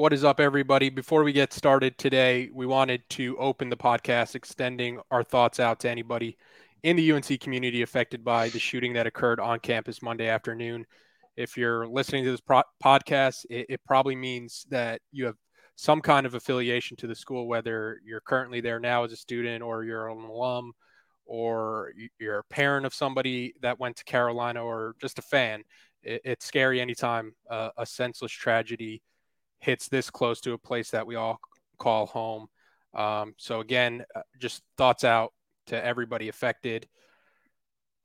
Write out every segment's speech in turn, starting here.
What is up, everybody? Before we get started today, we wanted to open the podcast extending our thoughts out to anybody in the UNC community affected by the shooting that occurred on campus Monday afternoon. If you're listening to this pro- podcast, it, it probably means that you have some kind of affiliation to the school, whether you're currently there now as a student or you're an alum or you're a parent of somebody that went to Carolina or just a fan. It, it's scary anytime uh, a senseless tragedy hits this close to a place that we all call home. Um, so again, uh, just thoughts out to everybody affected.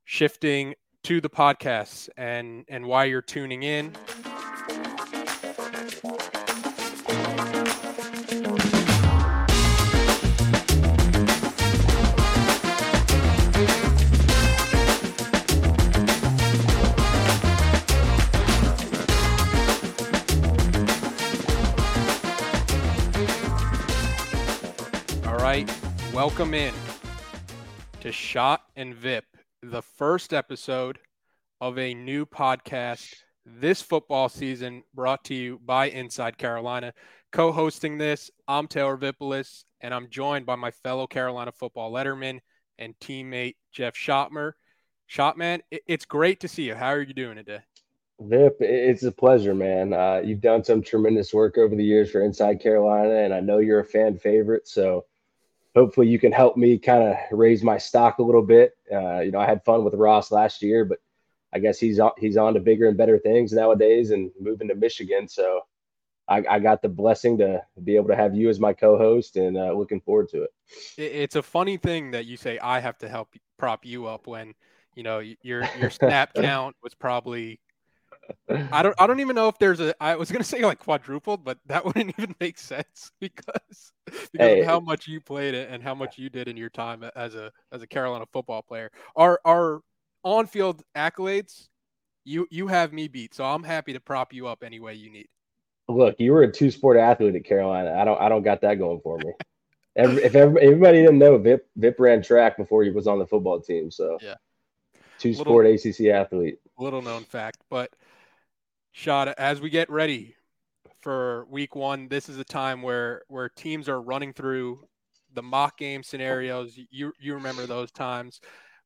Shifting to the podcast and and why you're tuning in. Welcome in to Schoett and Vip, the first episode of a new podcast this football season brought to you by Inside Carolina. Co hosting this, I'm Taylor Vippolis, and I'm joined by my fellow Carolina football letterman and teammate Jeff Schoettmer. Schoettmer, it's great to see you. How are you doing today? Vip, it's a pleasure, man. Uh, you've done some tremendous work over the years for Inside Carolina, and I know you're a fan favorite. So hopefully you can help me kind of raise my stock a little bit. Uh, you know, I had fun with Ross last year, but I guess he's on, he's on to bigger and better things nowadays and moving to Michigan. So I, I got the blessing to be able to have you as my co-host, and uh, looking forward to it. It- It's a funny thing that you say I have to help prop you up when you know your your snap count was probably I don't I don't even know if there's a I was gonna say like quadrupled, but that wouldn't even make sense because because Hey. of how much you played it and how much you did in your time as a as a Carolina football player. Our our on field accolades, you you have me beat, so I'm happy to prop you up any way you need. Look, you were a two-sport athlete at Carolina. I don't I don't got that going for me. Every, if every, everybody didn't know, Vip Vip ran track before he was on the football team. So Yeah. two-sport ACC athlete. little known fact, but Schoett as we get ready for week one, this is a time where where teams are running through the mock game scenarios. You you remember those times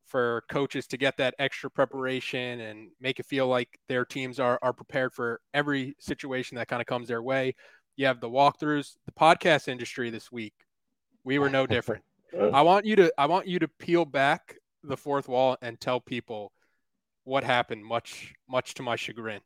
for coaches to get that extra preparation and make it feel like their teams are are prepared for every situation that kind of comes their way. You have the walkthroughs, the podcast industry this week. We were no different. I want you to I want you to peel back the fourth wall and tell people what happened much much to my chagrin.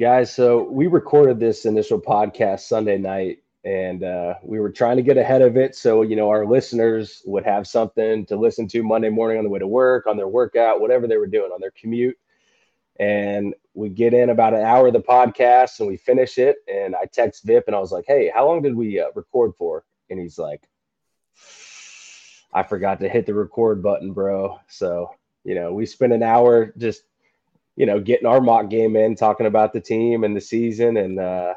Guys, so we recorded this initial podcast Sunday night and uh, we were trying to get ahead of it. So, you know, our listeners would have something to listen to Monday morning on the way to work, on their workout, whatever they were doing on their commute. And we get in about an hour of the podcast and we finish it. And I text Vip and I was like, hey, how long did we uh, record for? And he's like, I forgot to hit the record button, bro. So, you know, we spent an hour just you know, getting our mock game in, talking about the team and the season. And uh,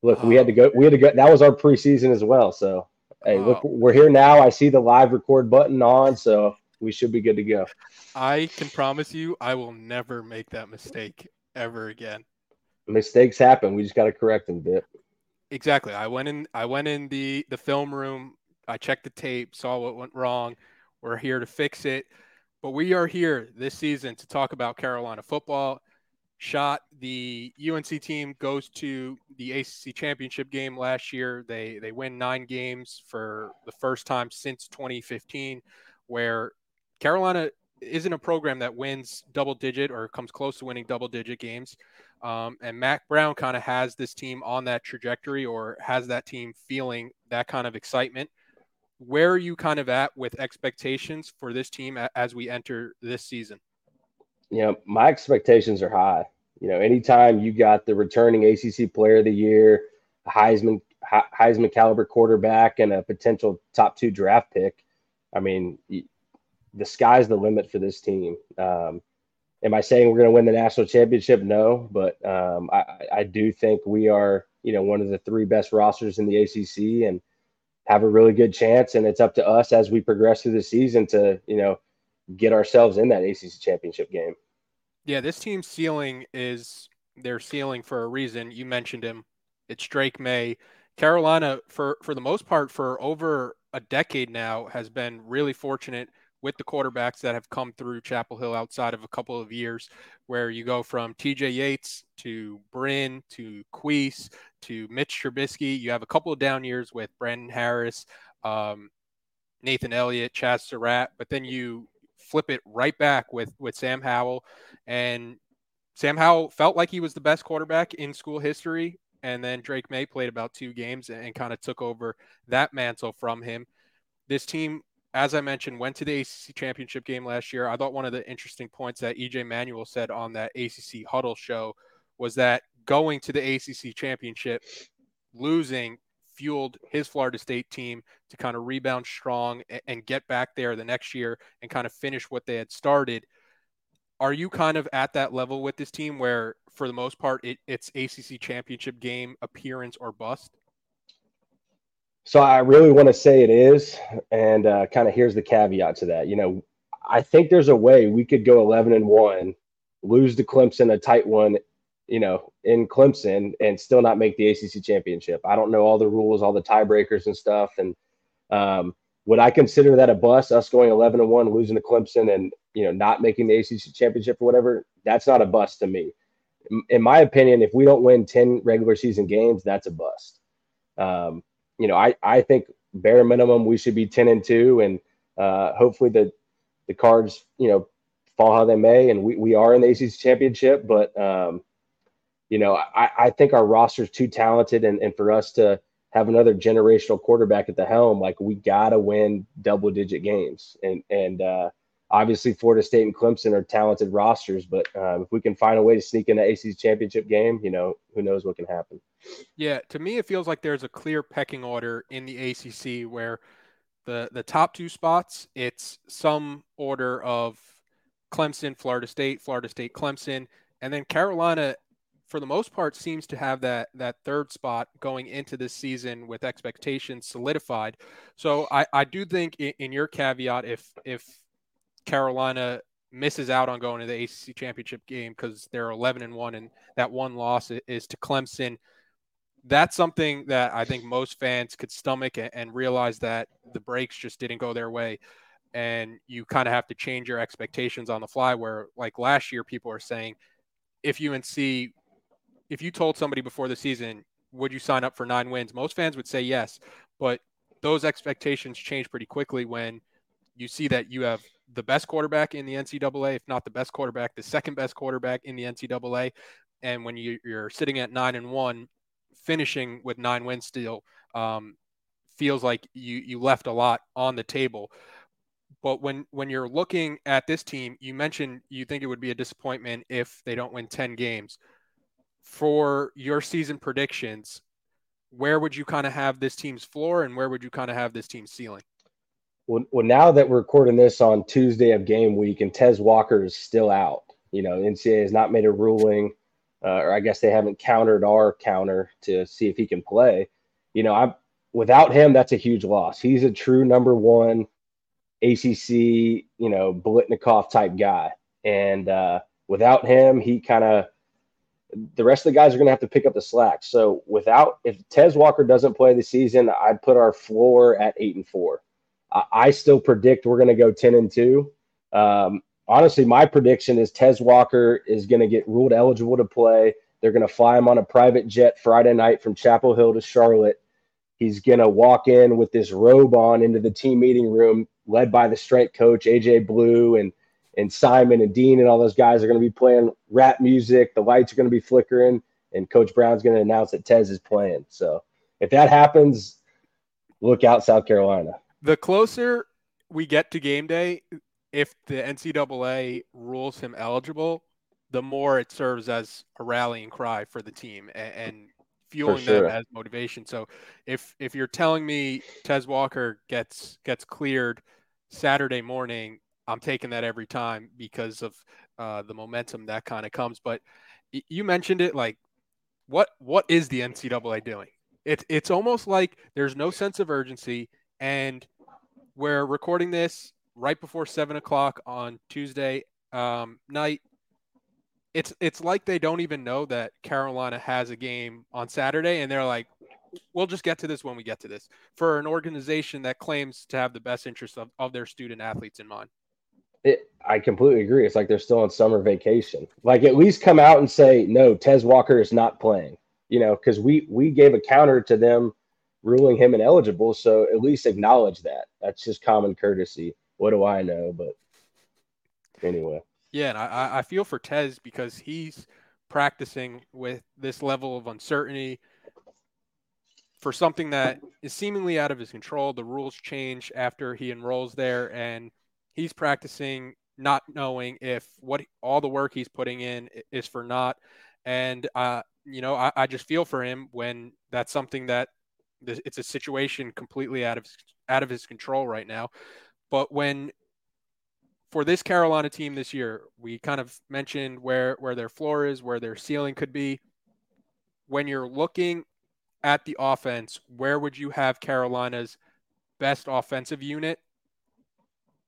look, we had to go. We had to go. That was our preseason as well. So, hey, look, Oh. we're here now. I see the live record button on, so we should be good to go. I can promise you I will never make that mistake ever again. Mistakes happen. We just got to correct them, Vip. Exactly. I went in I went in the the film room, I checked the tape, saw what went wrong. We're here to fix it. But we are here this season to talk about Carolina football. Schoett the UNC team goes to the ACC championship game last year. They they win nine games for the first time since 2015, where Carolina isn't a program that wins double digit or comes close to winning double digit games. Um, and Mack Brown kind of has this team on that trajectory or has that team feeling that kind of excitement. Where are you kind of at with expectations for this team as we enter this season? You know, my expectations are high. You know, anytime you got the returning ACC Player of the Year, Heisman Heisman caliber quarterback and a potential top two draft pick. I mean, the sky's the limit for this team. Um, am I saying we're going to win the national championship? No, but um, I, I do think we are, you know, one of the three best rosters in the ACC and have a really good chance. And it's up to us as we progress through the season to, you know, get ourselves in that ACC championship game. Yeah, this team's ceiling is their ceiling for a reason. You mentioned him. It's Drake Maye. Carolina, for for the most part, for over a decade now, has been really fortunate with the quarterbacks that have come through Chapel Hill outside of a couple of years, where you go from TJ Yates to Bryn to Queese to Mitch Trubisky. You have a couple of down years with Brandon Harris, um, Nathan Elliott, Chazz Surratt, but then you flip it right back with with Sam Howell, and Sam Howell felt like he was the best quarterback in school history. And then Drake Maye played about two games and, and kind of took over that mantle from him. This team as I mentioned, went to the ACC championship game last year. I thought one of the interesting points that EJ Manuel said on that ACC huddle show was that going to the ACC championship, losing fueled his Florida State team to kind of rebound strong and get back there the next year and kind of finish what they had started. Are you kind of at that level with this team where, for the most part, it, it's ACC championship game appearance or bust? So I really want to say it is, and uh, kind of here's the caveat to that. You know, I think there's a way we could go 11 and one, lose to Clemson, a tight one, you know, in Clemson, and still not make the ACC championship. I don't know all the rules, all the tiebreakers and stuff, and um, would I consider that a bust? Us going 11 and one, losing to Clemson, and you know, not making the ACC championship or whatever. That's not a bust to me. In my opinion, if we don't win 10 regular season games, that's a bust. Um, you know, I, I think bare minimum we should be 10 and 2 and uh, hopefully the the cards, you know, fall how they may and we, we are in the ACC championship, but um, you know, I, I think our roster is too talented and, and for us to have another generational quarterback at the helm, like we gotta win double digit games. And and uh, obviously Florida State and Clemson are talented rosters, but um, if we can find a way to sneak in the ACC championship game, you know, who knows what can happen. Yeah, to me, it feels like there's a clear pecking order in the ACC where the the top two spots, it's some order of Clemson, Florida State, Florida State, Clemson, and then Carolina, for the most part, seems to have that that third spot going into this season with expectations solidified. So I I do think in, in your caveat, if if Carolina misses out on going to the ACC championship game because they're 11 and one, and that one loss is to Clemson that's something that I think most fans could stomach and, and realize that the breaks just didn't go their way. And you kind of have to change your expectations on the fly. Where, like last year, people are saying, if UNC, if you told somebody before the season, would you sign up for nine wins? Most fans would say yes. But those expectations change pretty quickly when you see that you have the best quarterback in the NCAA, if not the best quarterback, the second best quarterback in the NCAA. And when you, are sitting at nine and one, finishing with nine wins still um, feels like you you left a lot on the table. But when when you're looking at this team, you mentioned you think it would be a disappointment if they don't win 10 games. For your season predictions, where would you kind of have this team's floor and where would you kind of have this team's ceiling? Well, well, now that we're recording this on Tuesday of game week and Tez Walker is still out, you know, NCAA has not made a ruling uh, or I guess they haven't countered our counter to see if he can play. You know, I'm without him, that's a huge loss. He's a true number one ACC, you know, Biletnikoff type guy, and uh, without him, he kind of the rest of the guys are going to have to pick up the slack. So without if Tez Walker doesn't play the season, I'd put our floor at eight and four. I, I still predict we're going to go ten and two. Um, honestly, my prediction is Tez Walker is going to get ruled eligible to play. They're going to fly him on a private jet Friday night from Chapel Hill to Charlotte. He's going to walk in with this robe on into the team meeting room, led by the strength coach AJ Blue and and Simon and Dean and all those guys are going to be playing rap music. The lights are going to be flickering, and Coach Brown's going to announce that Tez is playing. So if that happens, look out, South Carolina. The closer we get to game day, if the NCAA rules him eligible, the more it serves as a rallying cry for the team and, and fueling sure. them as motivation. So if if you're telling me Tez Walker gets gets cleared Saturday morning, I'm taking that every time because of uh, the momentum that kind of comes. But you mentioned it, like what what is the NCAA doing? It's it's almost like there's no sense of urgency, and we're recording this right before seven o'clock on Tuesday um, night. It's it's like they don't even know that Carolina has a game on Saturday, and they're like, "We'll just get to this when we get to this." For an organization that claims to have the best interest of, of their student athletes in mind. It, I completely agree. It's like they're still on summer vacation. Like at least come out and say, no, Tez Walker is not playing. You know, because we we gave a counter to them ruling him ineligible. So at least acknowledge that. That's just common courtesy. What do I know? But anyway. Yeah, and I, I feel for Tez because he's practicing with this level of uncertainty for something that is seemingly out of his control. The rules change after he enrolls there, and he's practicing not knowing if what all the work he's putting in is for naught. And uh, you know, I, I just feel for him when that's something that it's a situation completely out of out of his control right now. But when for this Carolina team this year, we kind of mentioned where where their floor is, where their ceiling could be. When you're looking at the offense, where would you have Carolina's best offensive unit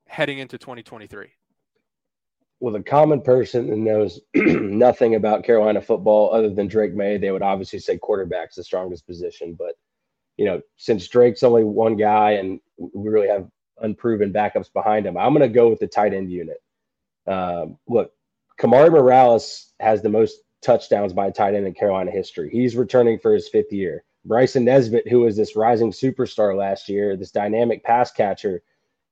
heading into 2023? Well, the common person that knows nothing about Carolina football other than Drake Maye, they would obviously say quarterback's the strongest position. But, you know, since Drake's only one guy and we really have unproven backups behind him, I'm going to go with the tight end unit. Um, look, Kamari Morales has the most touchdowns by a tight end in Carolina history. He's returning for his fifth year. Bryson Nesbit, who was this rising superstar last year, this dynamic pass catcher,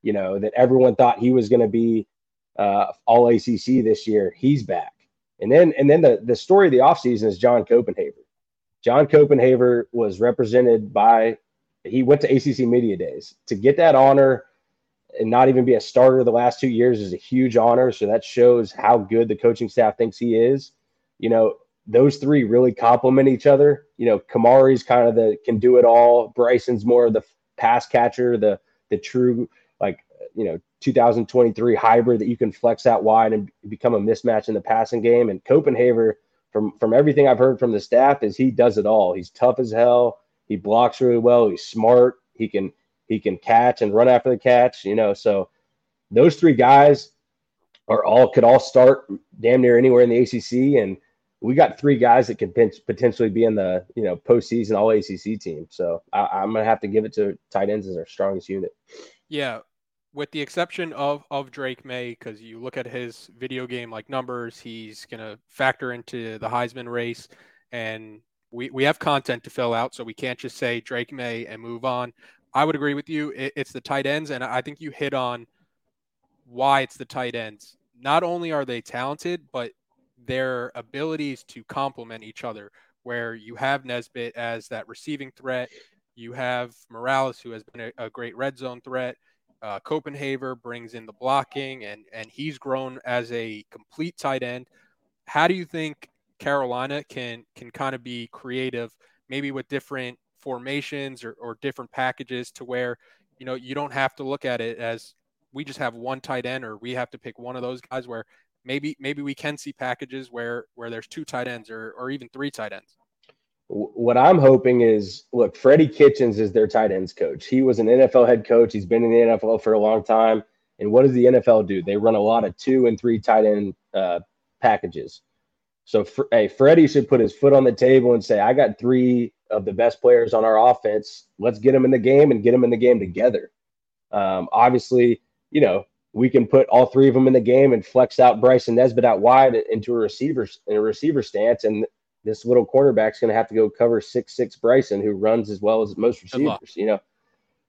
you know, that everyone thought he was going to be uh, all ACC this year, he's back. And then and then the, the story of the offseason is John Copenhaver. John Copenhaver was represented by he went to ACC Media Days. To get that honor and not even be a starter the last two years is a huge honor. So that shows how good the coaching staff thinks he is. You know, those three really complement each other. You know, Kamari's kind of the can do it all. Bryson's more of the pass catcher, the the true you know 2023 hybrid that you can flex out wide and become a mismatch in the passing game. And Copenhaver, from from everything I've heard from the staff, is he does it all. He's tough as hell. He blocks really well. He's smart. He can he can catch and run after the catch. You know, so those three guys are all could all start damn near anywhere in the ACC, and we got three guys that could potentially be in the you know postseason All ACC team. So I, am gonna have to give it to tight ends as our strongest unit. Yeah, with the exception of of Drake Maye, because you look at his video game like numbers, he's gonna factor into the Heisman race, and we we have content to fill out, so we can't just say Drake Maye and move on. I would agree with you. It, it's the tight ends, and I think you hit on why it's the tight ends. Not only are they talented, but their abilities to complement each other. Where you have Nesbit as that receiving threat, you have Morales who has been a, a great red zone threat uh, Copenhaver brings in the blocking, and and he's grown as a complete tight end. How do you think Carolina can can kind of be creative, maybe with different formations or, or different packages, to where you know you don't have to look at it as we just have one tight end or we have to pick one of those guys. Where maybe maybe we can see packages where where there's two tight ends or or even three tight ends what I'm hoping is look, Freddie Kitchens is their tight ends coach. He was an NFL head coach. He's been in the NFL for a long time. And what does the NFL do? They run a lot of two and three tight end uh, packages. So, hey, Freddie should put his foot on the table and say, I got three of the best players on our offense. Let's get them in the game and get them in the game together. Um, obviously, you know, we can put all three of them in the game and flex out Bryson Nesbit out wide into a receiver in a receiver stance, and this little cornerback's going to have to go cover six six Bryson, who runs as well as most receivers. You know,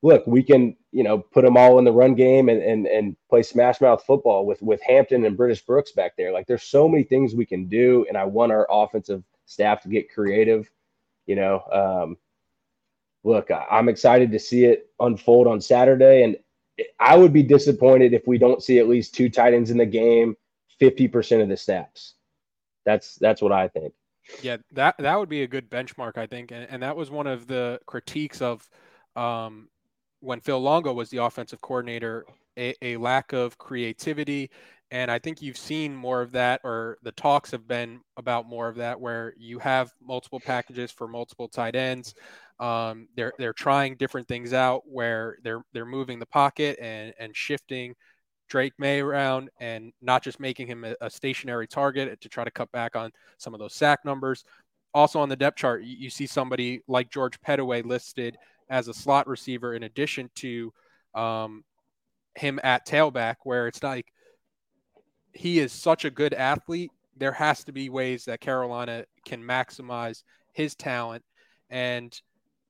look, we can you know put them all in the run game and and and play smash mouth football with with Hampton and British Brooks back there. Like, there's so many things we can do, and I want our offensive staff to get creative. You know, um, look, I'm excited to see it unfold on Saturday, and I would be disappointed if we don't see at least two tight ends in the game, fifty percent of the snaps. That's that's what I think. Yeah, that that would be a good benchmark, I think, and, and that was one of the critiques of um, when Phil Longo was the offensive coordinator, a, a lack of creativity and I think you've seen more of that, or the talks have been about more of that, where you have multiple packages for multiple tight ends. Um, they're they're trying different things out, where they're they're moving the pocket and and shifting Drake Maye around, and not just making him a, a stationary target to try to cut back on some of those sack numbers. Also on the depth chart, you, you see somebody like George Pettaway listed as a slot receiver in addition to um, him at tailback, where it's like he is such a good athlete. There has to be ways that Carolina can maximize his talent, and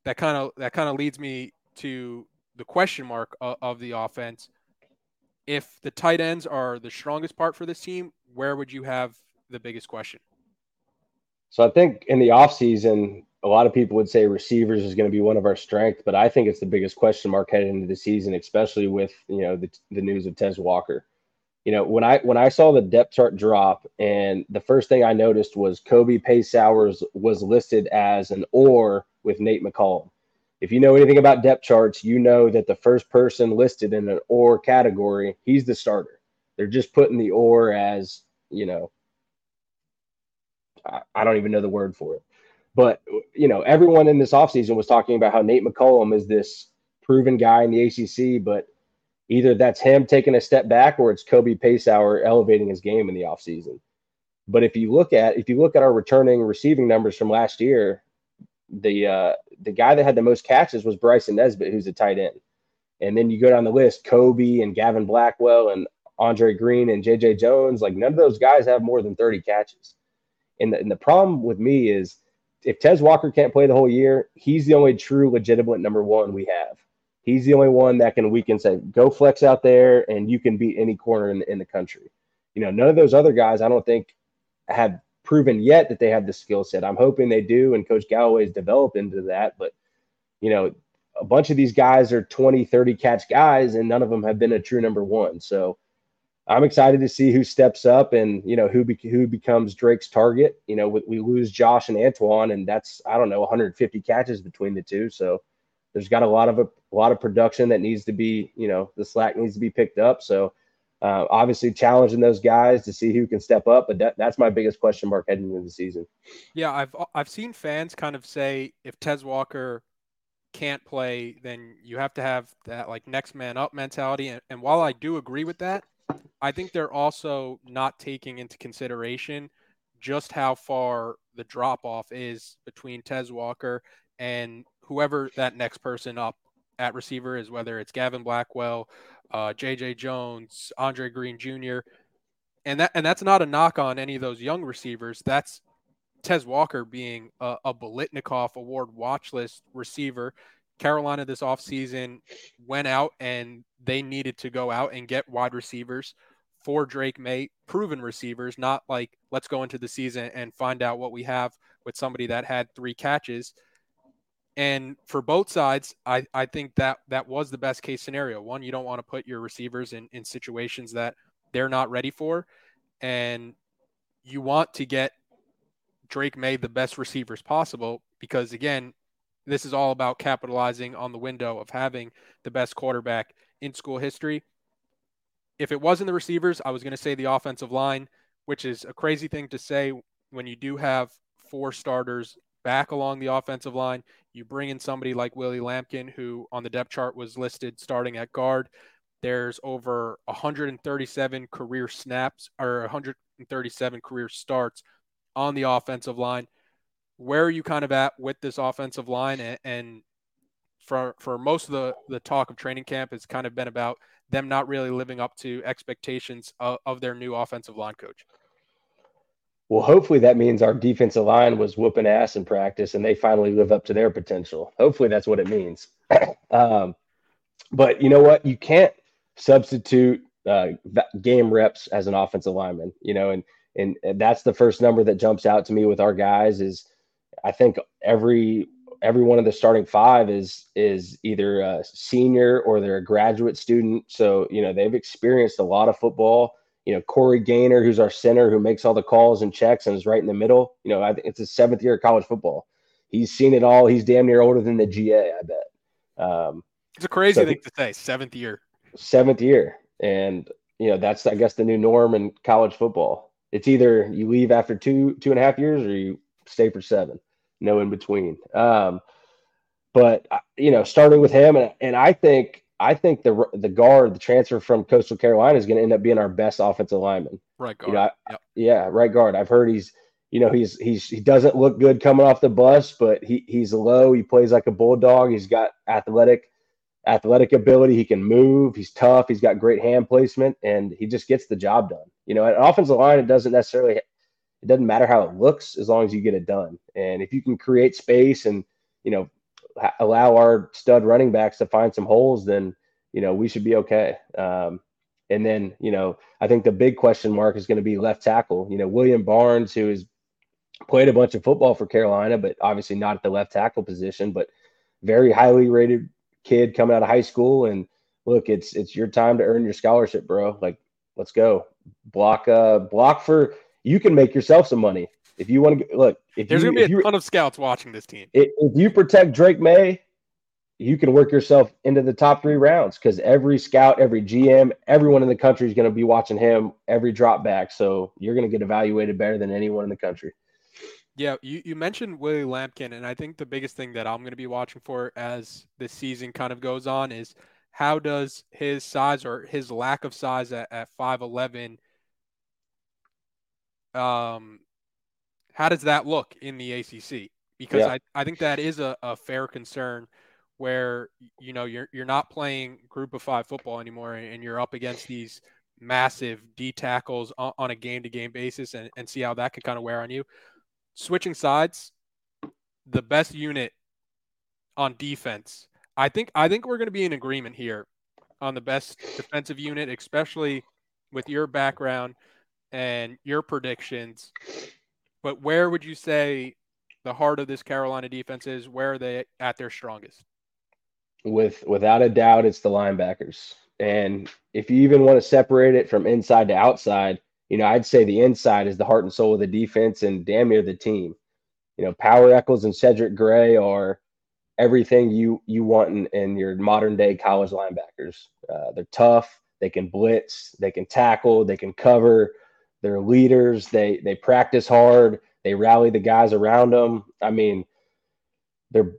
that kind of that kind of leads me to the question mark of, of the offense. If the tight ends are the strongest part for this team, where would you have the biggest question? So I think in the offseason, a lot of people would say receivers is going to be one of our strengths, but I think it's the biggest question mark heading into the season, especially with you know the, the news of Tez Walker you know, when I when I saw the depth chart drop, and the first thing I noticed was Kobe Paysours was listed as an or with Nate McCollum. If you know anything about depth charts, you know that the first person listed in an or category, he's the starter. They're just putting the or as, you know, I, I don't even know the word for it. But, you know, everyone in this offseason was talking about how Nate McCollum is this proven guy in the ACC, but either that's him taking a step back or it's Kobe Paysour elevating his game in the offseason. But if you look at if you look at our returning receiving numbers from last year, the uh, the guy that had the most catches was Bryson Nesbit, who's a tight end. And then you go down the list, Kobe and Gavin Blackwell and Andre Greene and JJ Jones, like none of those guys have more than 30 catches. And the, and the problem with me is if Tez Walker can't play the whole year, he's the only true legitimate number one we have. He's the only one that can we can say go flex out there and you can beat any corner in, the, in the country. You know, none of those other guys I don't think have proven yet that they have the skill set. I'm hoping they do, and Coach Galloway's developed into that. But you know, a bunch of these guys are 20, 30 catch guys, and none of them have been a true number one. So I'm excited to see who steps up and you know who be, who becomes Drake's target. You know, we, we lose Josh and Antoine, and that's I don't know 150 catches between the two. So there's got a lot of a, a, lot of production that needs to be, you know, the slack needs to be picked up. So uh, obviously challenging those guys to see who can step up, but that, that's my biggest question mark heading into the season. Yeah, I've I've seen fans kind of say if Tez Walker can't play, then you have to have that like next man up mentality. And, and while I do agree with that, I think they're also not taking into consideration just how far the drop off is between Tez Walker and whoever that next person up at receiver is, whether it's Gavin Blackwell, uh, J.J. Jones, Andre Greene Jr., and that and that's not a knock on any of those young receivers. That's Tez Walker being a, a Biletnikoff Award watch list receiver. Carolina this offseason went out and they needed to go out and get wide receivers for Drake Maye, proven receivers, not like let's go into the season and find out what we have with somebody that had three catches. And for both sides, I, I think that that was the best case scenario. One, you don't want to put your receivers in, in situations that they're not ready for. And you want to get Drake Maye the best receivers possible because, again, this is all about capitalizing on the window of having the best quarterback in school history. If it wasn't the receivers, I was going to say the offensive line, which is a crazy thing to say when you do have four starters back along the offensive line. You bring in somebody like Willie Lampkin, who on the depth chart was listed starting at guard. There's over 137 career snaps or 137 career starts on the offensive line. Where are you kind of at with this offensive line? And, and for for most of the the talk of training camp, it's kind of been about them not really living up to expectations of, of their new offensive line coach. Well, hopefully that means our defensive line was whooping ass in practice and they finally live up to their potential. Hopefully that's what it means. um, but you know what? You can't substitute uh, game reps as an offensive lineman, you know, and, and, that's the first number that jumps out to me with our guys is I think every every one of the starting five is is either a senior or they're a graduate student. So, you know, they've experienced a lot of football you know, Corey Gaynor, who's our center, who makes all the calls and checks and is right in the middle. You know, I think it's his seventh year of college football. He's seen it all. He's damn near older than the GA, I bet. Um, it's a crazy so thing to say. Seventh year. Seventh year, and you know that's I guess the new norm in college football. It's either you leave after two two and a half years or you stay for seven. No in between. Um, but uh, you know, starting with him, and, and I think I think the the guard, the transfer from Coastal Carolina, is going to end up being our best offensive lineman. Right guard. You know, I, yep. Yeah, right guard. I've heard he's, you know, he's he's he doesn't look good coming off the bus, but he he's low. He plays like a bulldog. He's got athletic athletic ability. He can move. He's tough. He's got great hand placement, and he just gets the job done. You know, an offensive line, it doesn't necessarily it doesn't matter how it looks as long as you get it done. And if you can create space and you know allow our stud running backs to find some holes, then you know we should be okay. Um, and then you know I think the big question mark is going to be left tackle. You know William Barnes, who has played a bunch of football for Carolina, but obviously not at the left tackle position, but very highly rated kid coming out of high school. And look, it's it's your time to earn your scholarship, bro. Like let's go block uh block for you can make yourself some money if you want to look, if there's you, going to be a ton of scouts watching this team. If, if you protect Drake Maye, you can work yourself into the top three rounds because every scout, every GM, everyone in the country is going to be watching him every drop back. So you're going to get evaluated better than anyone in the country. Yeah, you, you mentioned Willie Lampkin, and I think the biggest thing that I'm going to be watching for as the season kind of goes on is how does his size or his lack of size at, at 5'11 um, how does that look in the ACC? Because yeah. I, I think that is a, a fair concern where you know you're you're not playing group of five football anymore and you're up against these massive D tackles on, on a game to game basis and, and see how that could kind of wear on you. Switching sides, the best unit on defense. I think I think we're going to be in agreement here on the best defensive unit, especially with your background and your predictions. But where would you say the heart of this Carolina defense is? Where are they at their strongest? With without a doubt, it's the linebackers. And if you even want to separate it from inside to outside, you know, I'd say the inside is the heart and soul of the defense and damn near the team. You know, Power Echols and Cedric Gray are everything you you want in, in your modern day college linebackers. Uh, they're tough. They can blitz. They can tackle. They can cover. They're leaders. They they practice hard. They rally the guys around them. I mean, they're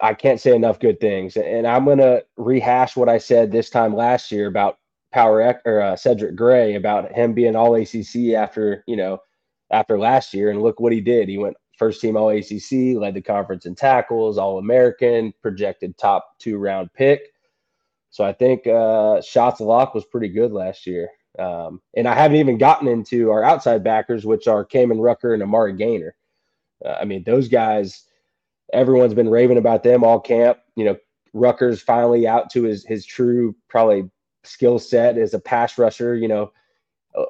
I can't say enough good things. And I'm gonna rehash what I said this time last year about Power or uh, Cedric Gray about him being All ACC after you know after last year. And look what he did. He went first team All ACC, led the conference in tackles, All American, projected top two round pick. So I think uh, shots of lock was pretty good last year. Um, and I haven't even gotten into our outside backers, which are Kaimon Rucker and Amari Gainer. Uh, I mean, those guys, everyone's been raving about them all camp. You know, Rucker's finally out to his his true probably skill set as a pass rusher. You know, uh,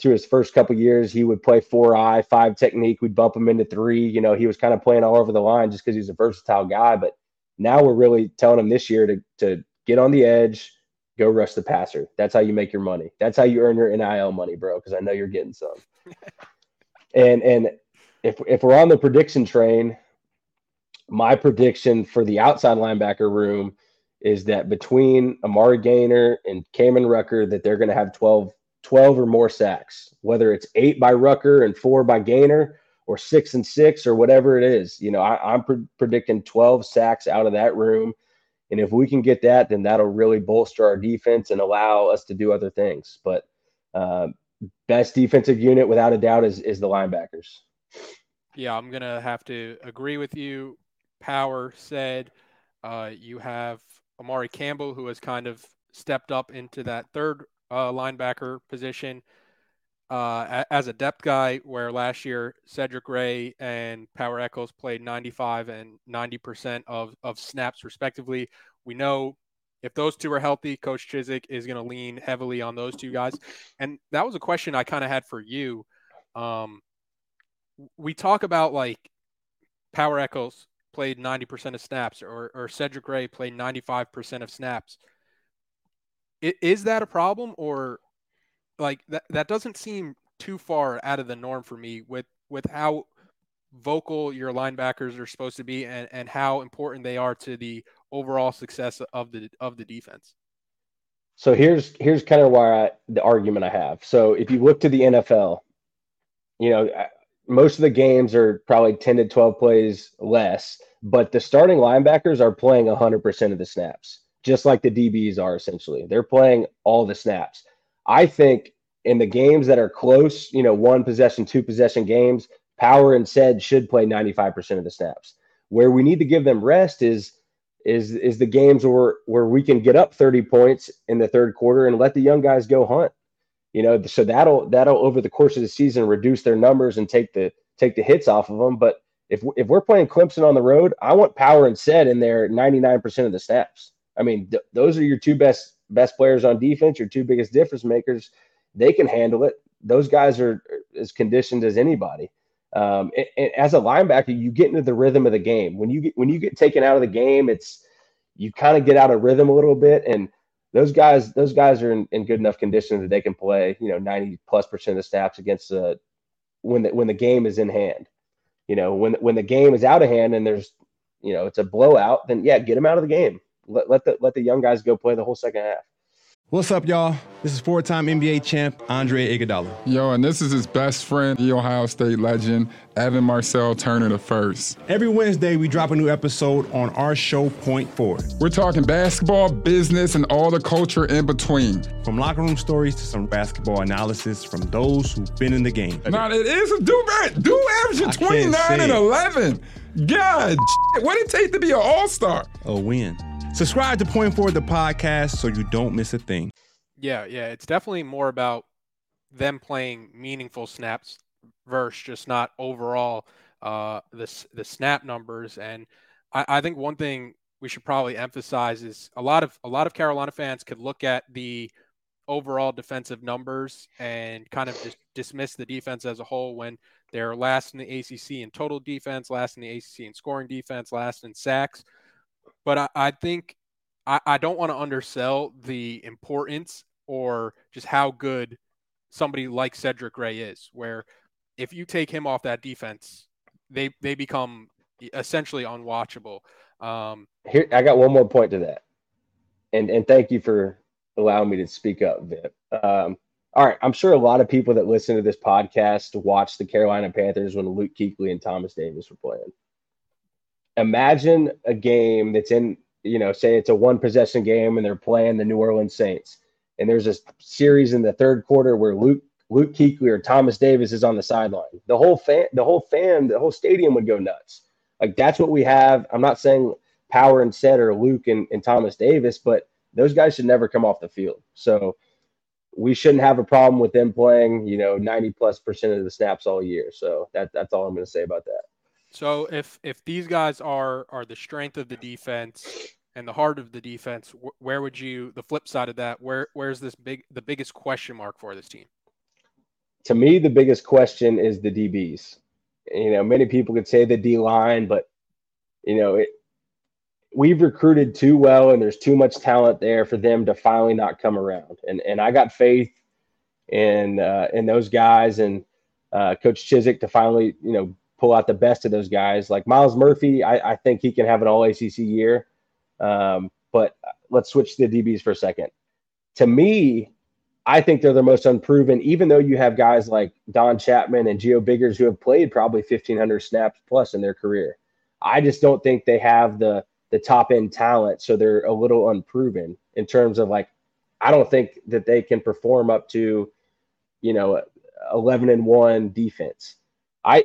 through his first couple years, he would play four eye, five technique. We'd bump him into three. You know, he was kind of playing all over the line just because he's a versatile guy. But now we're really telling him this year to to get on the edge, go rush the passer. That's how you make your money. That's how you earn your NIL money, bro. Because I know you're getting some. and and if if we're on the prediction train, my prediction for the outside linebacker room is that between Amari Gainer and Kaimon Rucker, that they're going to have 12, 12 or more sacks, whether it's eight by Rucker and four by Gainer or six and six or whatever it is. You know, I, am pre- predicting 12 sacks out of that room and if we can get that, then that'll really bolster our defense and allow us to do other things. But uh, best defensive unit, without a doubt, is is the linebackers. Yeah, I'm gonna have to agree with you. Power said uh, you have Amari Campbell, who has kind of stepped up into that third uh, linebacker position uh, as a depth guy, where last year Cedric Gray and Power Echols played 95 and 90% of, of snaps, respectively. We know if those two are healthy, Coach Chizik is going to lean heavily on those two guys. And that was a question I kind of had for you. Um, we talk about like Power Echols played 90% of snaps or, or Cedric Gray played 95% of snaps. Is that a problem or like that that doesn't seem too far out of the norm for me with with how vocal your linebackers are supposed to be and, and how important they are to the overall success of the of the defense. So here's here's kind of why I, the argument I have. So if you look to the NFL, you know, most of the games are probably 10 to 12 plays less, but the starting linebackers are playing 100% of the snaps, just like the DBs are essentially. They're playing all the snaps. I think in the games that are close, you know, one possession, two possession games, Power and Ced should play 95% of the snaps. Where we need to give them rest is is is the games where where we can get up 30 points in the third quarter and let the young guys go hunt. You know, so that'll that'll over the course of the season reduce their numbers and take the take the hits off of them. But if if we're playing Clemson on the road, I want Power and Ced in there 99% of the snaps. I mean, th- those are your two best best players on defense, your two biggest difference makers. They can handle it. Those guys are as conditioned as anybody. Um, and, and as a linebacker, you get into the rhythm of the game. When you get when you get taken out of the game, it's you kind of get out of rhythm a little bit. And those guys, those guys are in, in good enough condition that they can play, you know, 90 plus percent of the snaps against the when the when the game is in hand. You know, when when the game is out of hand and there's you know it's a blowout, then yeah, get them out of the game. Let, let the let the young guys go play the whole second half. What's up, y'all? This is four time NBA champ Andre Iguodala. Yo, and this is his best friend, the Ohio State legend, Evan Marcel Turner the first. Every Wednesday, we drop a new episode on our show, Point Forward. We're talking basketball, business, and all the culture in between. From locker room stories to some basketball analysis from those who've been in the game. Now, it is a do do averaging 29 and 11. God, what did it take to be an all star? A win. Subscribe to Point Forward the podcast so you don't miss a thing. Yeah, yeah, it's definitely more about them playing meaningful snaps versus just not overall uh, the the snap numbers. And I, I think one thing we should probably emphasize is a lot of a lot of Carolina fans could look at the overall defensive numbers and kind of just dismiss the defense as a whole when they're last in the ACC in total defense, last in the ACC in scoring defense, last in sacks. But I, I think I, I don't want to undersell the importance or just how good somebody like Cedric Gray is, where if you take him off that defense, they they become essentially unwatchable. Um, Here, I got one more point to that, and and thank you for allowing me to speak up, Vip. Um, all right, I'm sure a lot of people that listen to this podcast watched the Carolina Panthers when Luke Kuechly and Thomas Davis were playing imagine a game that's in, you know, say it's a one possession game and they're playing the New Orleans Saints. And there's a series in the third quarter where Luke Luke Kuechly or Thomas Davis is on the sideline. The whole fan, the whole fan, the whole stadium would go nuts. Like that's what we have. I'm not saying Power and Ced or Luke and, and Thomas Davis, but those guys should never come off the field. So we shouldn't have a problem with them playing, you know, 90 plus percent of the snaps all year. So that that's all I'm going to say about that. So if if these guys are are the strength of the defense and the heart of the defense, where would you the flip side of that? Where where's this big the biggest question mark for this team? To me, the biggest question is the DBs. You know, many people could say the D line, but you know, it, we've recruited too well, and there's too much talent there for them to finally not come around. And and I got faith in uh, in those guys and uh, Coach Chizik to finally you know pull out the best of those guys. Like Myles Murphy, I, I think he can have an all ACC year. Um, but let's switch to the DBs for a second. To me, I think they're the most unproven, even though you have guys like Don Chapman and Geo Biggers who have played probably 1,500 snaps plus in their career. I just don't think they have the the top end talent, so they're a little unproven in terms of like. I don't think that they can perform up to, you know, 11 and one defense. I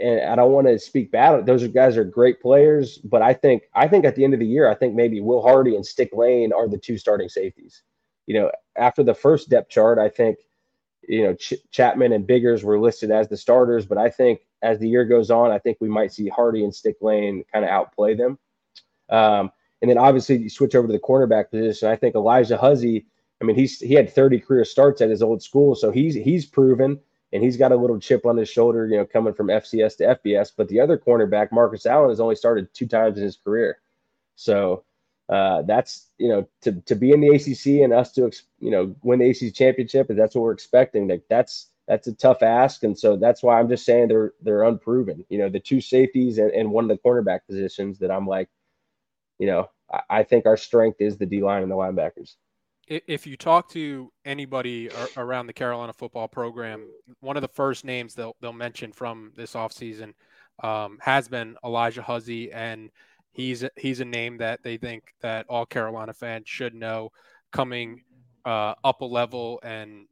and I don't want to speak bad. Those guys are great players, but I think I think at the end of the year, I think maybe Will Hardy and Stick Lane are the two starting safeties. You know, after the first depth chart, I think you know Ch- Chapman and Biggers were listed as the starters, but I think as the year goes on, I think we might see Hardy and Stick Lane kind of outplay them. Um, and then obviously you switch over to the cornerback position. I think Alijah Huzzie. I mean, he's he had 30 career starts at his old school, so he's he's proven and he's got a little chip on his shoulder, you know, coming from FCS to FBS. But the other cornerback, Marcus Allen, has only started two times in his career. So uh, that's you know to to be in the ACC and us to you know win the ACC championship, and that's what we're expecting. Like that's that's a tough ask, and so that's why I'm just saying they're they're unproven. You know, the two safeties and, and one of the cornerback positions that I'm like, you know, I, I think our strength is the D line and the linebackers. If you talk to anybody around the Carolina football program, one of the first names they'll they'll mention from this offseason um, has been Alijah Huzzie, and he's he's a name that they think that all Carolina fans should know coming uh, up a level and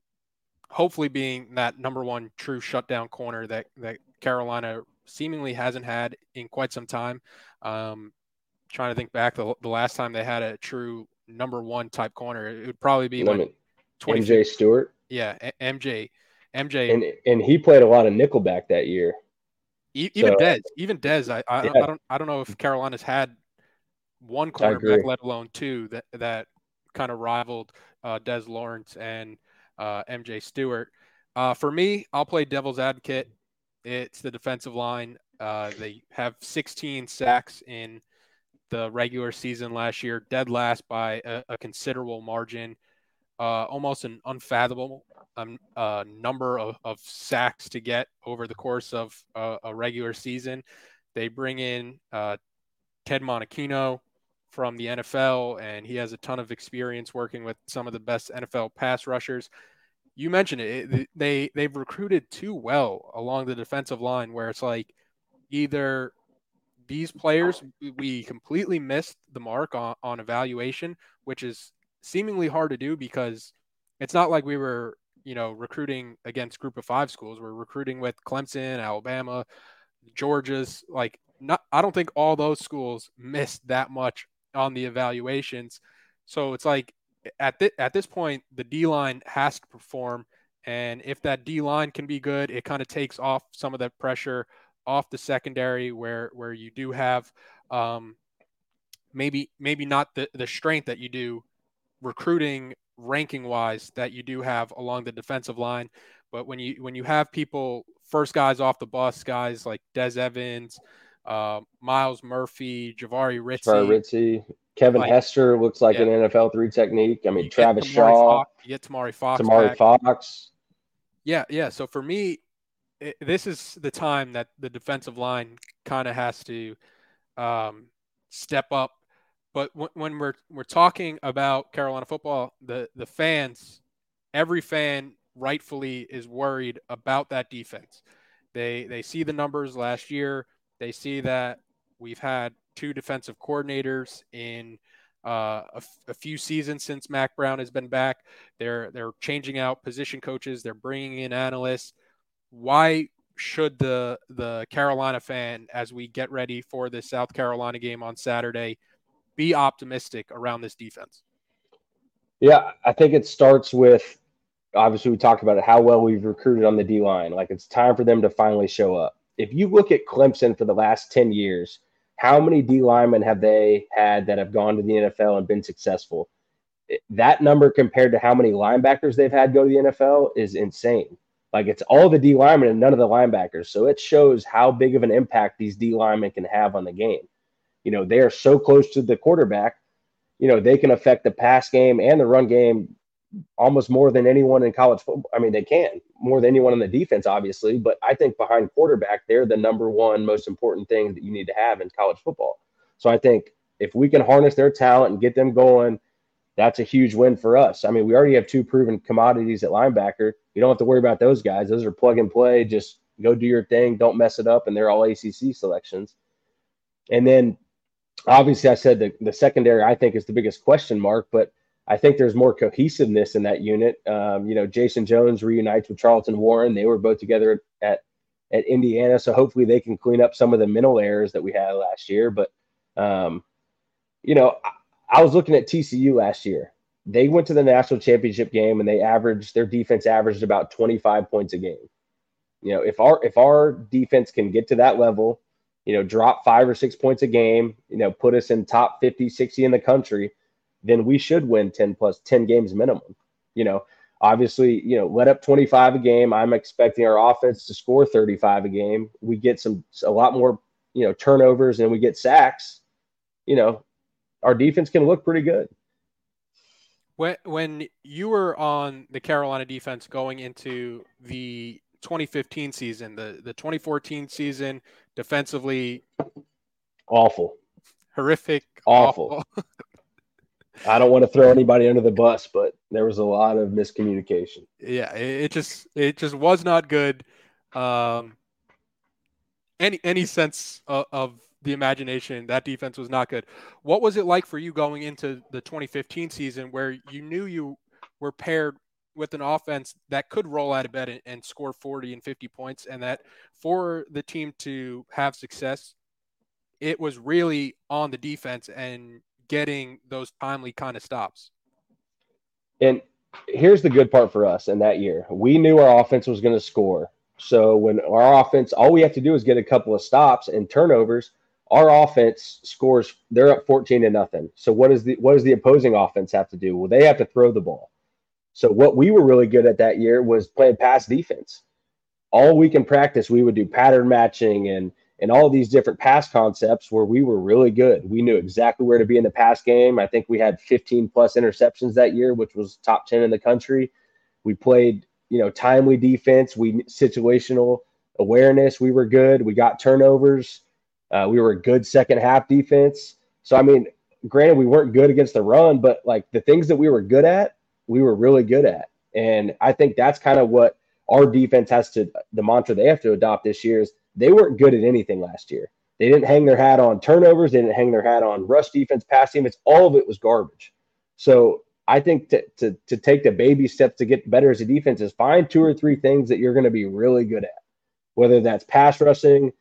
hopefully being that number one true shutdown corner that that Carolina seemingly hasn't had in quite some time. Um, trying to think back the, the last time they had a true number one type corner, it would probably be when MJ Stewart. Yeah, MJ, MJ, and and he played a lot of nickelback that year. Even so, Dez, even Dez, I, I, yeah. I, don't I don't know if Carolina's had one cornerback, let alone two that that kind of rivaled uh, Des Lawrence and uh, MJ Stewart. Uh, for me, I'll play devil's advocate. It's the defensive line. Uh, they have 16 sacks in the regular season last year, dead last by a, a considerable margin, uh, almost an unfathomable um, uh, number of, of, sacks to get over the course of a regular season. They bring in uh, Ted Monachino from the NFL, and he has a ton of experience working with some of the best NFL pass rushers. You mentioned it; they they've recruited too well along the defensive line, where it's like either these players we completely missed the mark on, on evaluation, which is seemingly hard to do because it's not like we were you know recruiting against group of five schools we're recruiting with clemson alabama georgia's like not i don't think all those schools missed that much on the evaluations. So it's like at at this point, the D line has to perform, and if that D line can be good, it kind of takes off some of that pressure off the secondary, where where you do have um, maybe maybe not the the strength that you do recruiting ranking wise that you do have along the defensive line, but when you when you have people first guys off the bus, guys like Des Evans, uh, Myles Murphy, javari. Jahvaree Ritzie. Kevin like, Hester looks like yeah. an NFL three technique. I mean, you Travis Shaw. Fox, you get Tomari Fox. Tomari back. Fox. Yeah, yeah. So for me, it, this is the time that the defensive line kind of has to um, step up. But w- when we're we're talking about Carolina football, the the fans, every fan rightfully is worried about that defense. They they see the numbers last year. They see that we've had two defensive coordinators in uh, a, f- a few seasons since Mack Brown has been back. They're they're changing out position coaches. They're bringing in analysts. Why should the the Carolina fan, as we get ready for the South Carolina game on Saturday, be optimistic around this defense? Yeah, I think it starts with obviously we talked about it, how well we've recruited on the D line. Like it's time for them to finally show up if you look at Clemson for the last 10 years, how many D linemen have they had that have gone to the NFL and been successful? That number compared to how many linebackers they've had go to the NFL is insane. Like it's all the D linemen and none of the linebackers. So it shows how big of an impact these D linemen can have on the game. You know, they are so close to the quarterback, you know, they can affect the pass game and the run game almost more than anyone in college football. I mean, they can more than anyone on the defense, obviously, but I think behind quarterback, they're the number one most important thing that you need to have in college football. So I think if we can harness their talent and get them going, that's a huge win for us. I mean, we already have two proven commodities at linebacker. You don't have to worry about those guys. Those are plug and play. Just go do your thing. Don't mess it up. And they're all ACC selections. And then obviously, I said the, the secondary, I think, is the biggest question mark, but I think there's more cohesiveness in that unit. Um, you know, Jason Jones reunites with Charlton Warren. They were both together at at Indiana, so hopefully they can clean up some of the mental errors that we had last year. But um, you know, I, I was looking at TCU last year. They went to the national championship game and they averaged their defense averaged about 25 points a game. You know, if our if our defense can get to that level, you know, drop five or six points a game, you know, put us in top 50, 60 in the country then we should win 10 plus 10 games minimum. You know, obviously, you know, let up 25 a game. I'm expecting our offense to score 35 a game. We get some a lot more, you know, turnovers and we get sacks. You know, our defense can look pretty good. When when you were on the Carolina defense going into the 2015 season, the the 2014 season, defensively awful, horrific, awful. awful. I don't want to throw anybody under the bus, but there was a lot of miscommunication. Yeah, it, just it just was not good. Um, any any sense of, of the imagination that defense was not good. What was it like for you going into the 2015 season where you knew you were paired with an offense that could roll out of bed and, and score 40 and 50 points, and that for the team to have success, it was really on the defense and getting those timely kind of stops. And here's the good part for us in that year. We knew our offense was going to score. So when our offense, all we have to do is get a couple of stops and turnovers. Our offense scores; they're up fourteen to nothing. So what is the what does the opposing offense have to do? Well, they have to throw the ball. So what we were really good at that year was playing pass defense. All week in practice, we would do pattern matching and and all these different pass concepts where we were really good. We knew exactly where to be in the pass game. I think we had 15 plus interceptions that year, which was top 10 in the country. We played, you know, timely defense. We situational awareness. We were good. We got turnovers. Uh, we were a good second half defense. So I mean, granted, we weren't good against the run, but like the things that we were good at, we were really good at. And I think that's kind of what our defense has to the mantra they have to adopt this year is they weren't good at anything last year. They didn't hang their hat on turnovers. They didn't hang their hat on rush defense, pass defense. All of it was garbage. So I think to, to, to take the baby steps to get better as a defense is find two or three things that you're going to be really good at, whether that's pass rushing,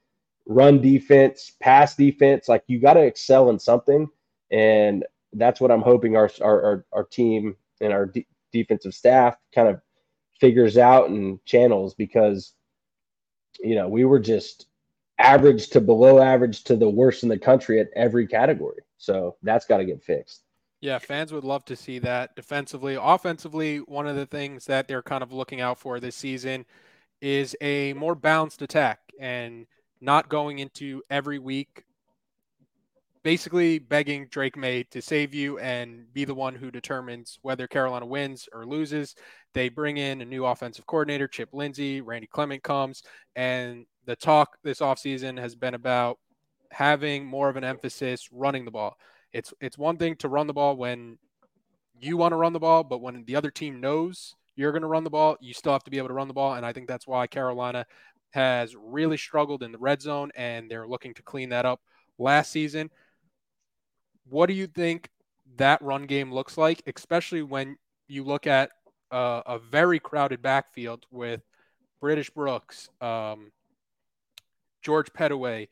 run defense, pass defense. Like you got to excel in something. And that's what I'm hoping our, our, our, our team and our de- defensive staff kind of figures out and channels because you know, we were just average to below average to the worst in the country at every category. So that's got to get fixed. Yeah, fans would love to see that defensively. Offensively, one of the things that they're kind of looking out for this season is a more balanced attack and not going into every week basically begging Drake Maye to save you and be the one who determines whether Carolina wins or loses. They bring in a new offensive coordinator, Chip Lindsey, Randy Clement comes, and the talk this offseason has been about having more of an emphasis running the ball. It's it's one thing to run the ball when you want to run the ball, but when the other team knows you're going to run the ball, you still have to be able to run the ball. And I think that's why Carolina has really struggled in the red zone, and they're looking to clean that up last season. What do you think that run game looks like, especially when you look at uh, a very crowded backfield with British Brooks, um, George Pettaway,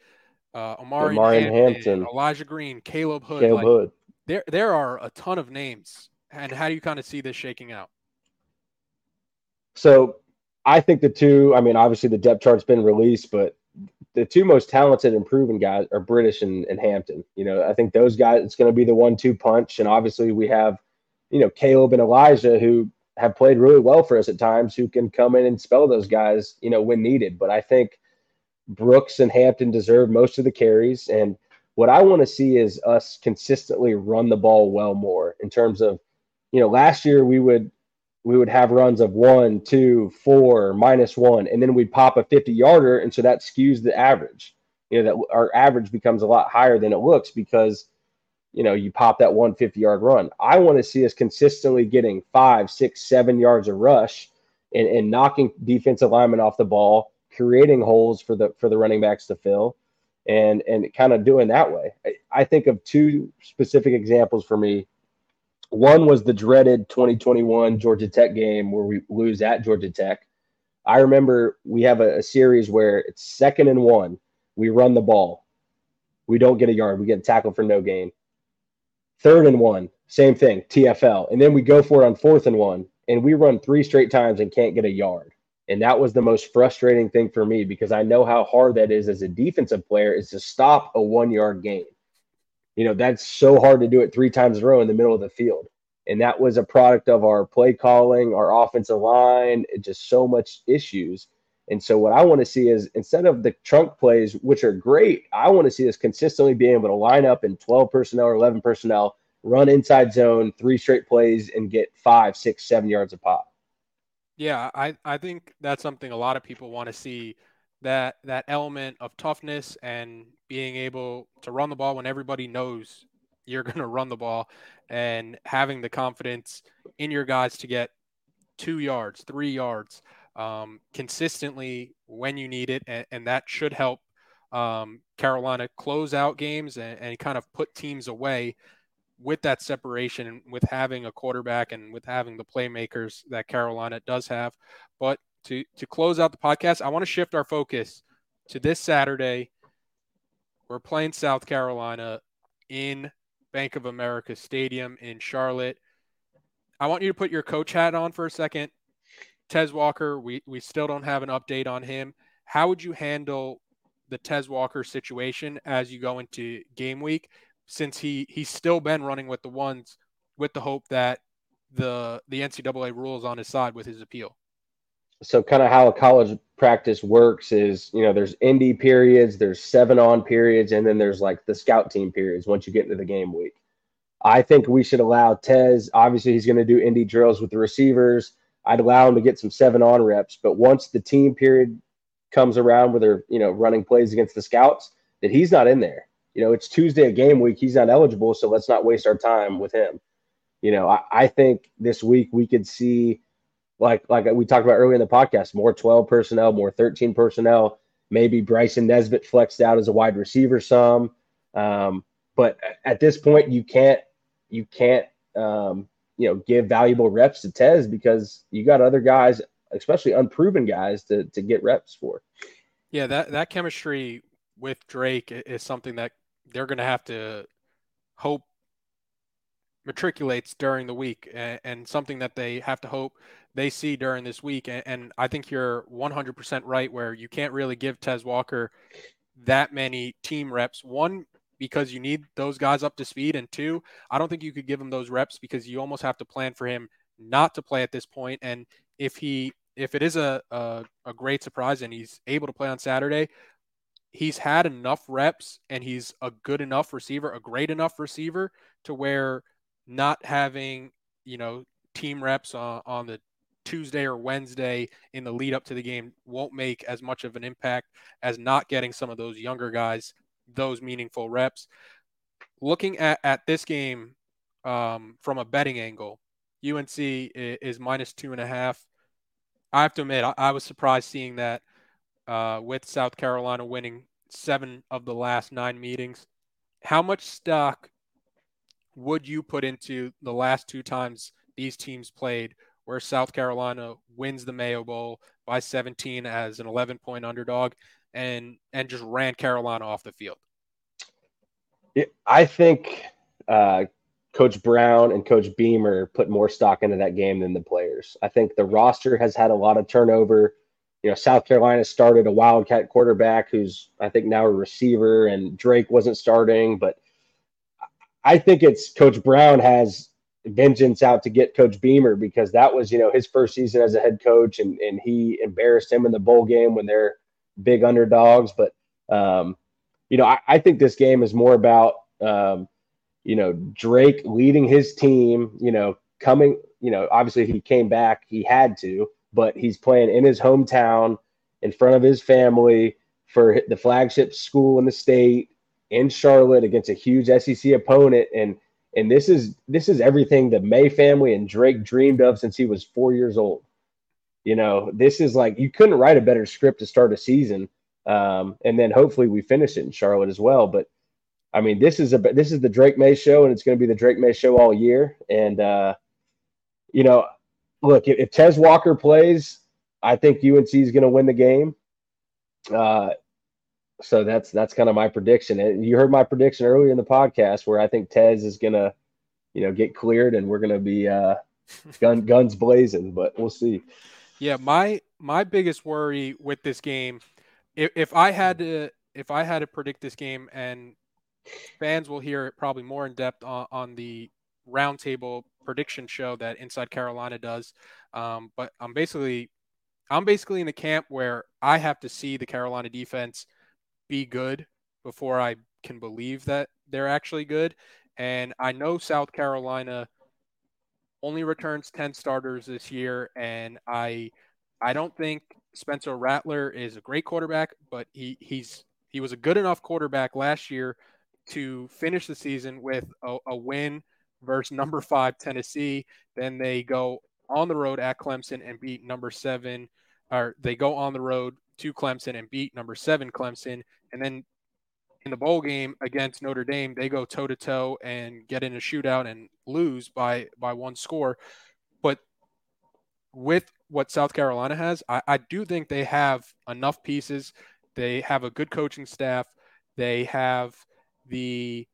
uh, Omari, Hampton, Hampton, Elijah Green, Caleb Hood. Caleb like, Hood. There, there are a ton of names. And how do you kind of see this shaking out? So I think the two, I mean, obviously the depth chart's been released, but the two most talented and proven guys are British and, and Hampton. You know, I think those guys, it's going to be the one two punch. And obviously, we have, you know, Caleb and Elijah who have played really well for us at times who can come in and spell those guys, you know, when needed. But I think Brooks and Hampton deserve most of the carries. And what I want to see is us consistently run the ball well more in terms of, you know, last year we would we would have runs of one, two, four, minus one, and then we'd pop a 50 yarder. And so that skews the average. You know, that our average becomes a lot higher than it looks because, you know, you pop that 150 yard run. I want to see us consistently getting five, six, seven yards of rush and, and knocking defensive linemen off the ball, creating holes for the for the running backs to fill and and kind of doing that way. I, I think of two specific examples for me one was the dreaded 2021 Georgia Tech game where we lose at Georgia Tech. I remember we have a, a, series where it's second and one. We run the ball. We don't get a yard. We get tackled for no gain. Third and one, same thing, TFL. And then we go for it on fourth and one, and we run three straight times and can't get a yard. And that was the most frustrating thing for me because I know how hard that is as a defensive player is to stop a one yard gain. You know, that's so hard to do it three times in a row in the middle of the field. And that was a product of our play calling, our offensive line, just so much issues. And so what I want to see is instead of the trunk plays, which are great, I want to see us consistently being able to line up in 12 personnel or 11 personnel, run inside zone, three straight plays, and get five, six, seven yards a pop. Yeah, I, I think that's something a lot of people want to see that that element of toughness and being able to run the ball when everybody knows you're going to run the ball and having the confidence in your guys to get two yards, three yards um, consistently when you need it. And, and that should help um, Carolina close out games and, and, kind of put teams away with that separation and with having a quarterback and with having the playmakers that Carolina does have. But to, to close out the podcast, I want to shift our focus to this Saturday. We're playing South Carolina in Bank of America Stadium in Charlotte. I want you to put your coach hat on for a second. Tez Walker, we, we still don't have an update on him. How would you handle the Tez Walker situation as you go into game week? Since he he's still been running with the ones with the hope that the the NCAA rules on his side with his appeal. So kind of how a college practice works is, you know, there's indie periods, there's seven on periods, and then there's like the scout team periods once you get into the game week. I think we should allow Tez. Obviously, he's going to do indie drills with the receivers. I'd allow him to get some seven on reps, but once the team period comes around where they're you know running plays against the scouts, that he's not in there. You know, it's Tuesday of game week. He's not eligible, so let's not waste our time with him. You know, I, I think this week we could see like like we talked about earlier in the podcast, more 12 personnel, more 13 personnel. Maybe Bryson Nesbit flexed out as a wide receiver some. Um, but at this point, you can't you can't um, you know give valuable reps to Tez because you got other guys, especially unproven guys, to to get reps for. Yeah, that that chemistry with Drake is something that they're going to have to hope matriculates during the week and, and, something that they have to hope they see during this week. And, and, I think you're 100% right where you can't really give Tez Walker that many team reps. One, because you need those guys up to speed. And two, I don't think you could give him those reps because you almost have to plan for him not to play at this point. And if he, if it is a, a, a great surprise and he's able to play on Saturday, he's had enough reps and he's a good enough receiver, a great enough receiver to where not having, you know, team reps on, on the Tuesday or Wednesday in the lead up to the game won't make as much of an impact as not getting some of those younger guys those meaningful reps. Looking at, at this game um, from a betting angle, UNC is, minus two and a half. I have to admit, I, I was surprised seeing that uh, with South Carolina winning seven of the last nine meetings. How much stock would you put into the last two times these teams played where South Carolina wins the Mayo Bowl by 17 as an 11 point underdog and and just ran Carolina off the field? I think uh, Coach Brown and Coach Beamer put more stock into that game than the players. I think the roster has had a lot of turnover. You know, South Carolina started a Wildcat quarterback who's I think now a receiver, and Drake wasn't starting. But I think it's Coach Brown has vengeance out to get Coach Beamer because that was you know his first season as a head coach, and and he embarrassed him in the bowl game when they're big underdogs. But um, you know, I, I, think this game is more about um, you know Drake leading his team. You know, coming. You know, obviously he came back, he had to, but he's playing in his hometown in front of his family for the flagship school in the state in Charlotte against a huge SEC opponent and and this is this is everything the Maye family and Drake dreamed of since he was 4 years old. You know, this is like you couldn't write a better script to start a season. Um, and then hopefully we finish it in Charlotte as well. But I mean, this is a this is the Drake Maye show, and it's going to be the Drake Maye show all year. And uh, you know, look, if, if Tez Walker plays, I think UNC is going to win the game. Uh, so that's that's kind of my prediction. And you heard my prediction earlier in the podcast where I think Tez is going to, you know, get cleared, and we're going to be uh, gun guns blazing. But we'll see. Yeah, my my biggest worry with this game, if, if I had to if I had to predict this game, and fans will hear it probably more in depth on, on the roundtable prediction show that Inside Carolina does. Um, but I'm basically I'm basically in the camp where I have to see the Carolina defense be good before I can believe that they're actually good. And I know South Carolina only returns 10 starters this year and I I don't think Spencer Rattler is a great quarterback, but he he's he was a good enough quarterback last year to finish the season with a, a win versus number 5 Tennessee. Then they go on the road at Clemson and beat number 7 or they go on the road to Clemson and beat number 7 Clemson and then in the bowl game against Notre Dame, they go toe to toe and get in a shootout and lose by by one score. But with what South Carolina has, I, I do think they have enough pieces. They have a good coaching staff. They have the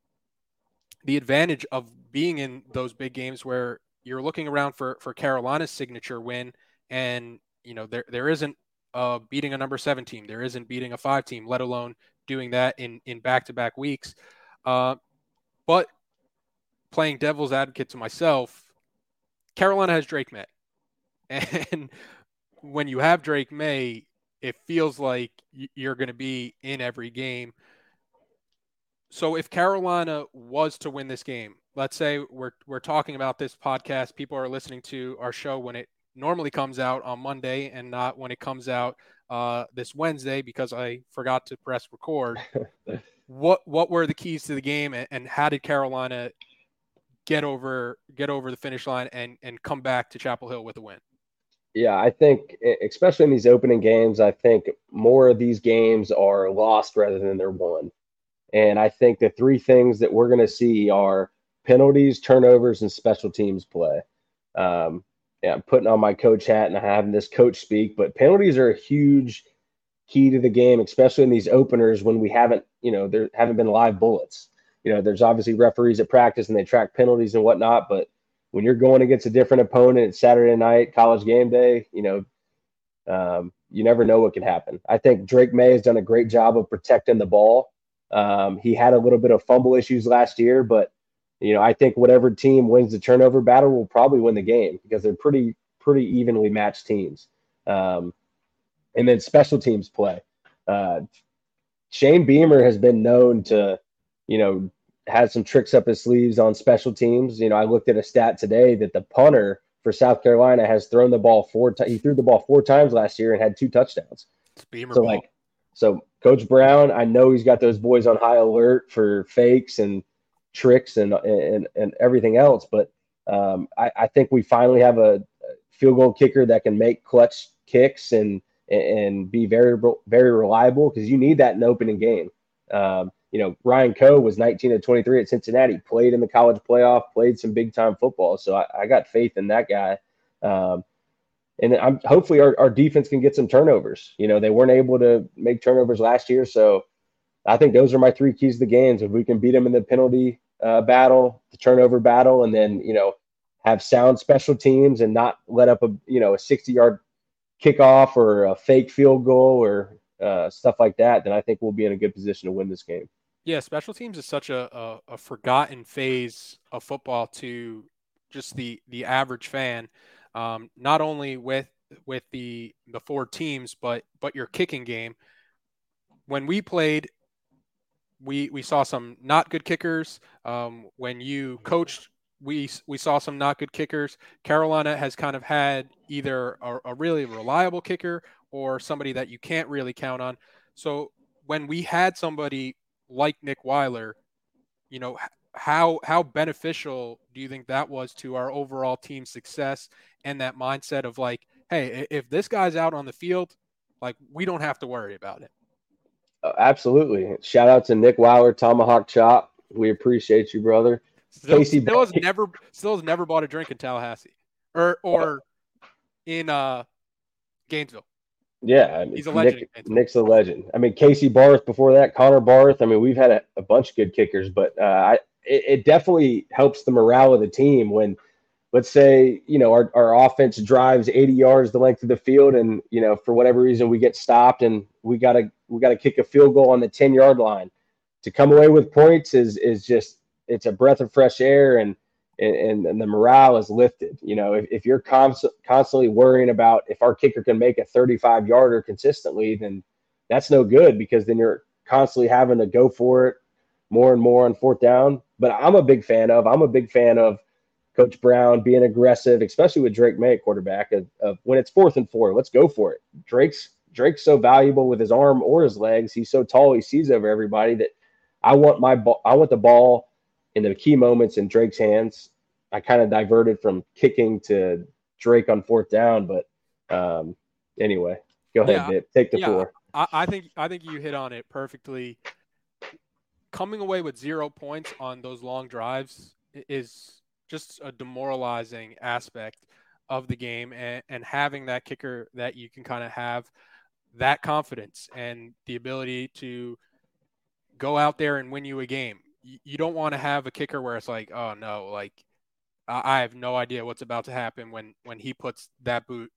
the advantage of being in those big games where you're looking around for for Carolina's signature win, and you know there there isn't uh, beating a number seven team, there isn't beating a five team, let alone doing that in in back to back weeks. Uh, but playing devil's advocate to myself, Carolina has Drake Maye, and when you have Drake Maye, it feels like you're going to be in every game. So if Carolina was to win this game, let's say we're we're talking about this podcast, people are listening to our show when it normally comes out on Monday and not when it comes out uh, this Wednesday because I forgot to press record. what what were the keys to the game and, and, how did Carolina get over get over the finish line and and come back to Chapel Hill with a win? Yeah, I think especially in these opening games, I think more of these games are lost rather than they're won. And I think the three things that we're going to see are penalties, turnovers, and special teams play. Um, yeah, putting on my coach hat and having this coach speak, but penalties are a huge key to the game, especially in these openers when we haven't, you know, there haven't been live bullets. You know, there's obviously referees at practice and they track penalties and whatnot, but when you're going against a different opponent, it's Saturday night, college game day, you know, um, you never know what can happen. I think Drake Maye has done a great job of protecting the ball. Um, he had a little bit of fumble issues last year, but you know, I think whatever team wins the turnover battle will probably win the game because they're pretty pretty evenly matched teams. Um, and then special teams play. Uh, Shane Beamer has been known to, you know, have some tricks up his sleeves on special teams. You know, I looked at a stat today that the punter for South Carolina has thrown the ball four times. He threw the ball four times last year and had two touchdowns. Beamer so ball. like, so Coach Brown, I know he's got those boys on high alert for fakes and tricks and and, and everything else. But um, I, I, think we finally have a field goal kicker that can make clutch kicks and and be very very reliable because you need that in opening game. Um, you know, Ryan Coe was 19 to 23 at Cincinnati, played in the college playoff, played some big time football. So I, I got faith in that guy. Um, and I'm hopefully our, our defense can get some turnovers. You know, they weren't able to make turnovers last year, so I think those are my three keys to the games. If we can beat them in the penalty uh, battle, the turnover battle, and then you know have sound special teams and not let up a you know a 60 yard kickoff or a fake field goal or uh, stuff like that, then I think we'll be in a good position to win this game. Yeah, special teams is such a, a, a forgotten phase of football to just the the average fan. Um, not only with with the the four teams, but but your kicking game. When we played we we saw some not good kickers. Um, when you coached, we we saw some not good kickers. Carolina has kind of had either a, a really reliable kicker or somebody that you can't really count on. So when we had somebody like Nick Weiler, you know how how beneficial do you think that was to our overall team success and that mindset of like, hey, if this guy's out on the field, like we don't have to worry about it. Uh, absolutely. Shout out to Nick Weiler, Tomahawk Chop. We appreciate you, brother. Still, Casey still has never still has never bought a drink in Tallahassee or or in uh Gainesville. Yeah, I mean, he's a legend. Nick, Nick's a legend. I mean, Casey Barth before that, Connor Barth. I mean, we've had a, a bunch of good kickers, but uh, I it, it, definitely helps the morale of the team when let's say you know our, our offense drives 80 yards the length of the field and you know for whatever reason we get stopped and we got to we got to kick a field goal on the 10 yard line to come away with points is is just it's a breath of fresh air and and, and the morale is lifted. You know, if, if you're const- constantly worrying about if our kicker can make a 35 yarder consistently, then that's no good because then you're constantly having to go for it more and more on fourth down. But I'm a big fan of, I'm a big fan of Coach Brown being aggressive, especially with Drake Maye quarterback of, of when it's fourth and four, let's go for it. Drake's Drake's so valuable with his arm or his legs. He's so tall, he sees over everybody that I want my ball, I want the ball in the key moments in Drake's hands. I kind of diverted from kicking to Drake on fourth down, but um, anyway, go ahead, yeah, take the yeah, floor. I, I think I think you hit on it perfectly. Coming away with zero points on those long drives is just a demoralizing aspect of the game, and, and having that kicker that you can kind of have that confidence and the ability to go out there and win you a game. You, don't want to have a kicker where it's like, oh no, like I have no idea what's about to happen when when he puts that boot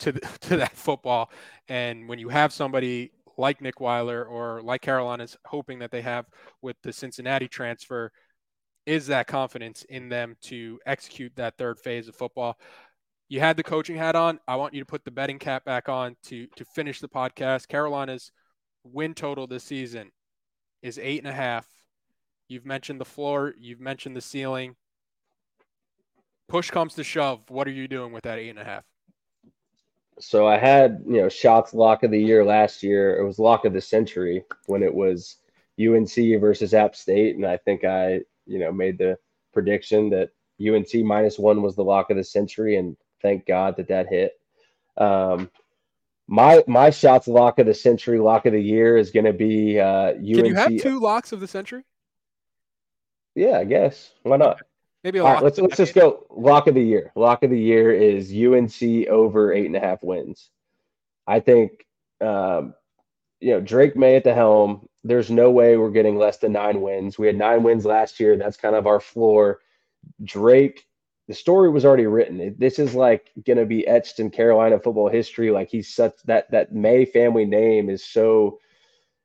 to the, to that football. And when you have somebody like Nick Weiler or like Carolina's hoping that they have with the Cincinnati transfer, is that confidence in them to execute that third phase of football. You had the coaching hat on. I want you to put the betting cap back on to to finish the podcast. Carolina's win total this season is eight and a half. You've mentioned the floor. You've mentioned the ceiling push comes to shove, what are you doing with that eight and a half? So I had, you know, Schoett's lock of the year last year. It was lock of the century when it was UNC versus App State. And I think I, you know, made the prediction that UNC minus one was the lock of the century. And thank God that that hit. Um, my my Schoett's lock of the century, lock of the year is going to be uh, UNC. Can you have two locks of the century? Yeah, I guess. Why not? Maybe All right, let's let's just go lock of the year. Lock of the year is UNC over eight and a half wins. I think um, you know Drake Maye at the helm. There's no way we're getting less than nine wins. We had nine wins last year. That's kind of our floor. Drake, the story was already written. This is like going to be etched in Carolina football history. Like he's such that that Maye family name is so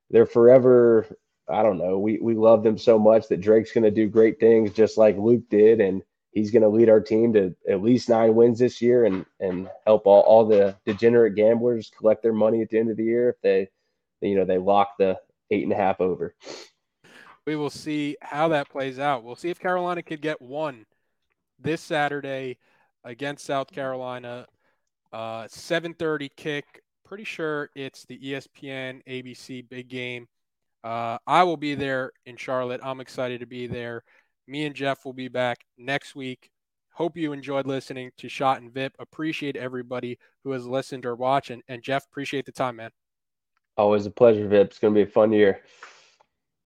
they're forever I don't know. We we love them so much that Drake's going to do great things, just like Luke did, and he's going to lead our team to at least nine wins this year, and and help all, all the degenerate gamblers collect their money at the end of the year if they, you know, they lock the eight and a half over. We will see how that plays out. We'll see if Carolina could get one this Saturday against South Carolina. Uh, 7:30 kick. Pretty sure it's the ESPN ABC big game. Uh, I will be there in Charlotte. I'm excited to be there. Me and Jeff will be back next week. Hope you enjoyed listening to Schoett and Vip. Appreciate everybody who has listened or watched. And, and Jeff, appreciate the time, man. Always a pleasure, Vip. It's going to be a fun year.